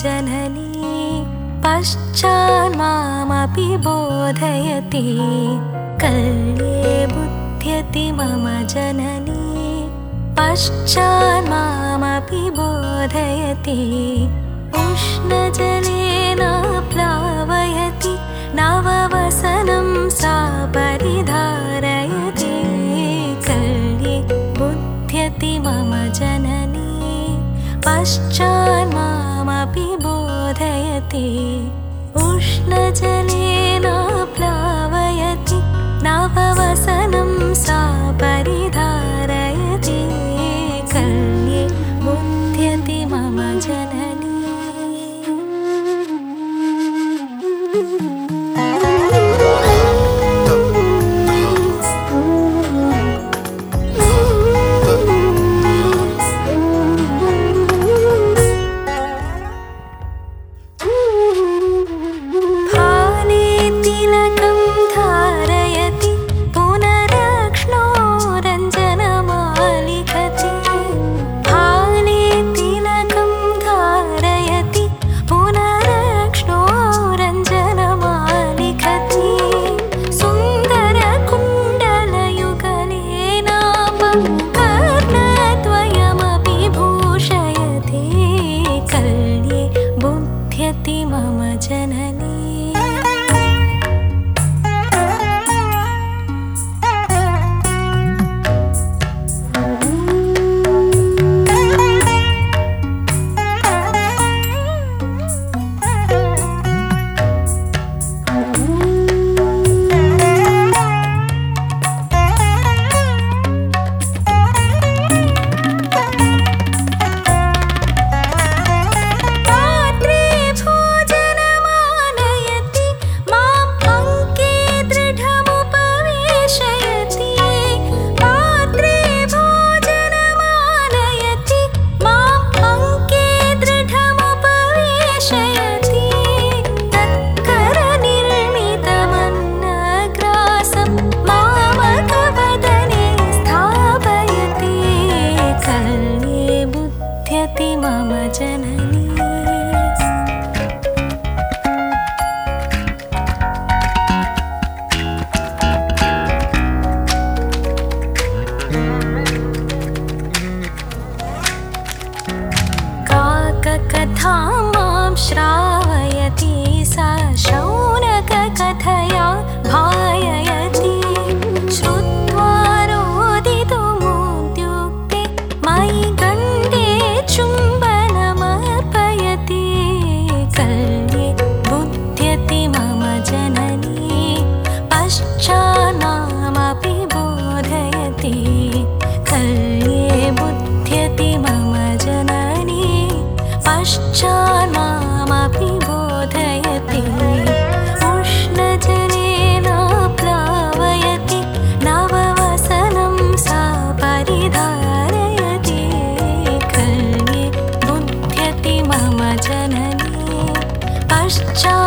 जननी पश्चान्मामपि बोधयति कल्ये बुध्यति मम जननी पश्चान्मामपि बोधयति उष्णजलेन प्लावयति नववसनं सा परिधारयति कल्ये बुध्यति मम जननी पश्चान्मामपि बोधयति उष्णजलेन प्लावयति। नववसनं सा परिधारयति। कल्ये बुध्यति मम जननी श्रावयति नामपि बोधयति उष्णजलेन प्लावयति नववसनं सा परिधारयति। कर्णि बुध्यति मम जननी पश्चात्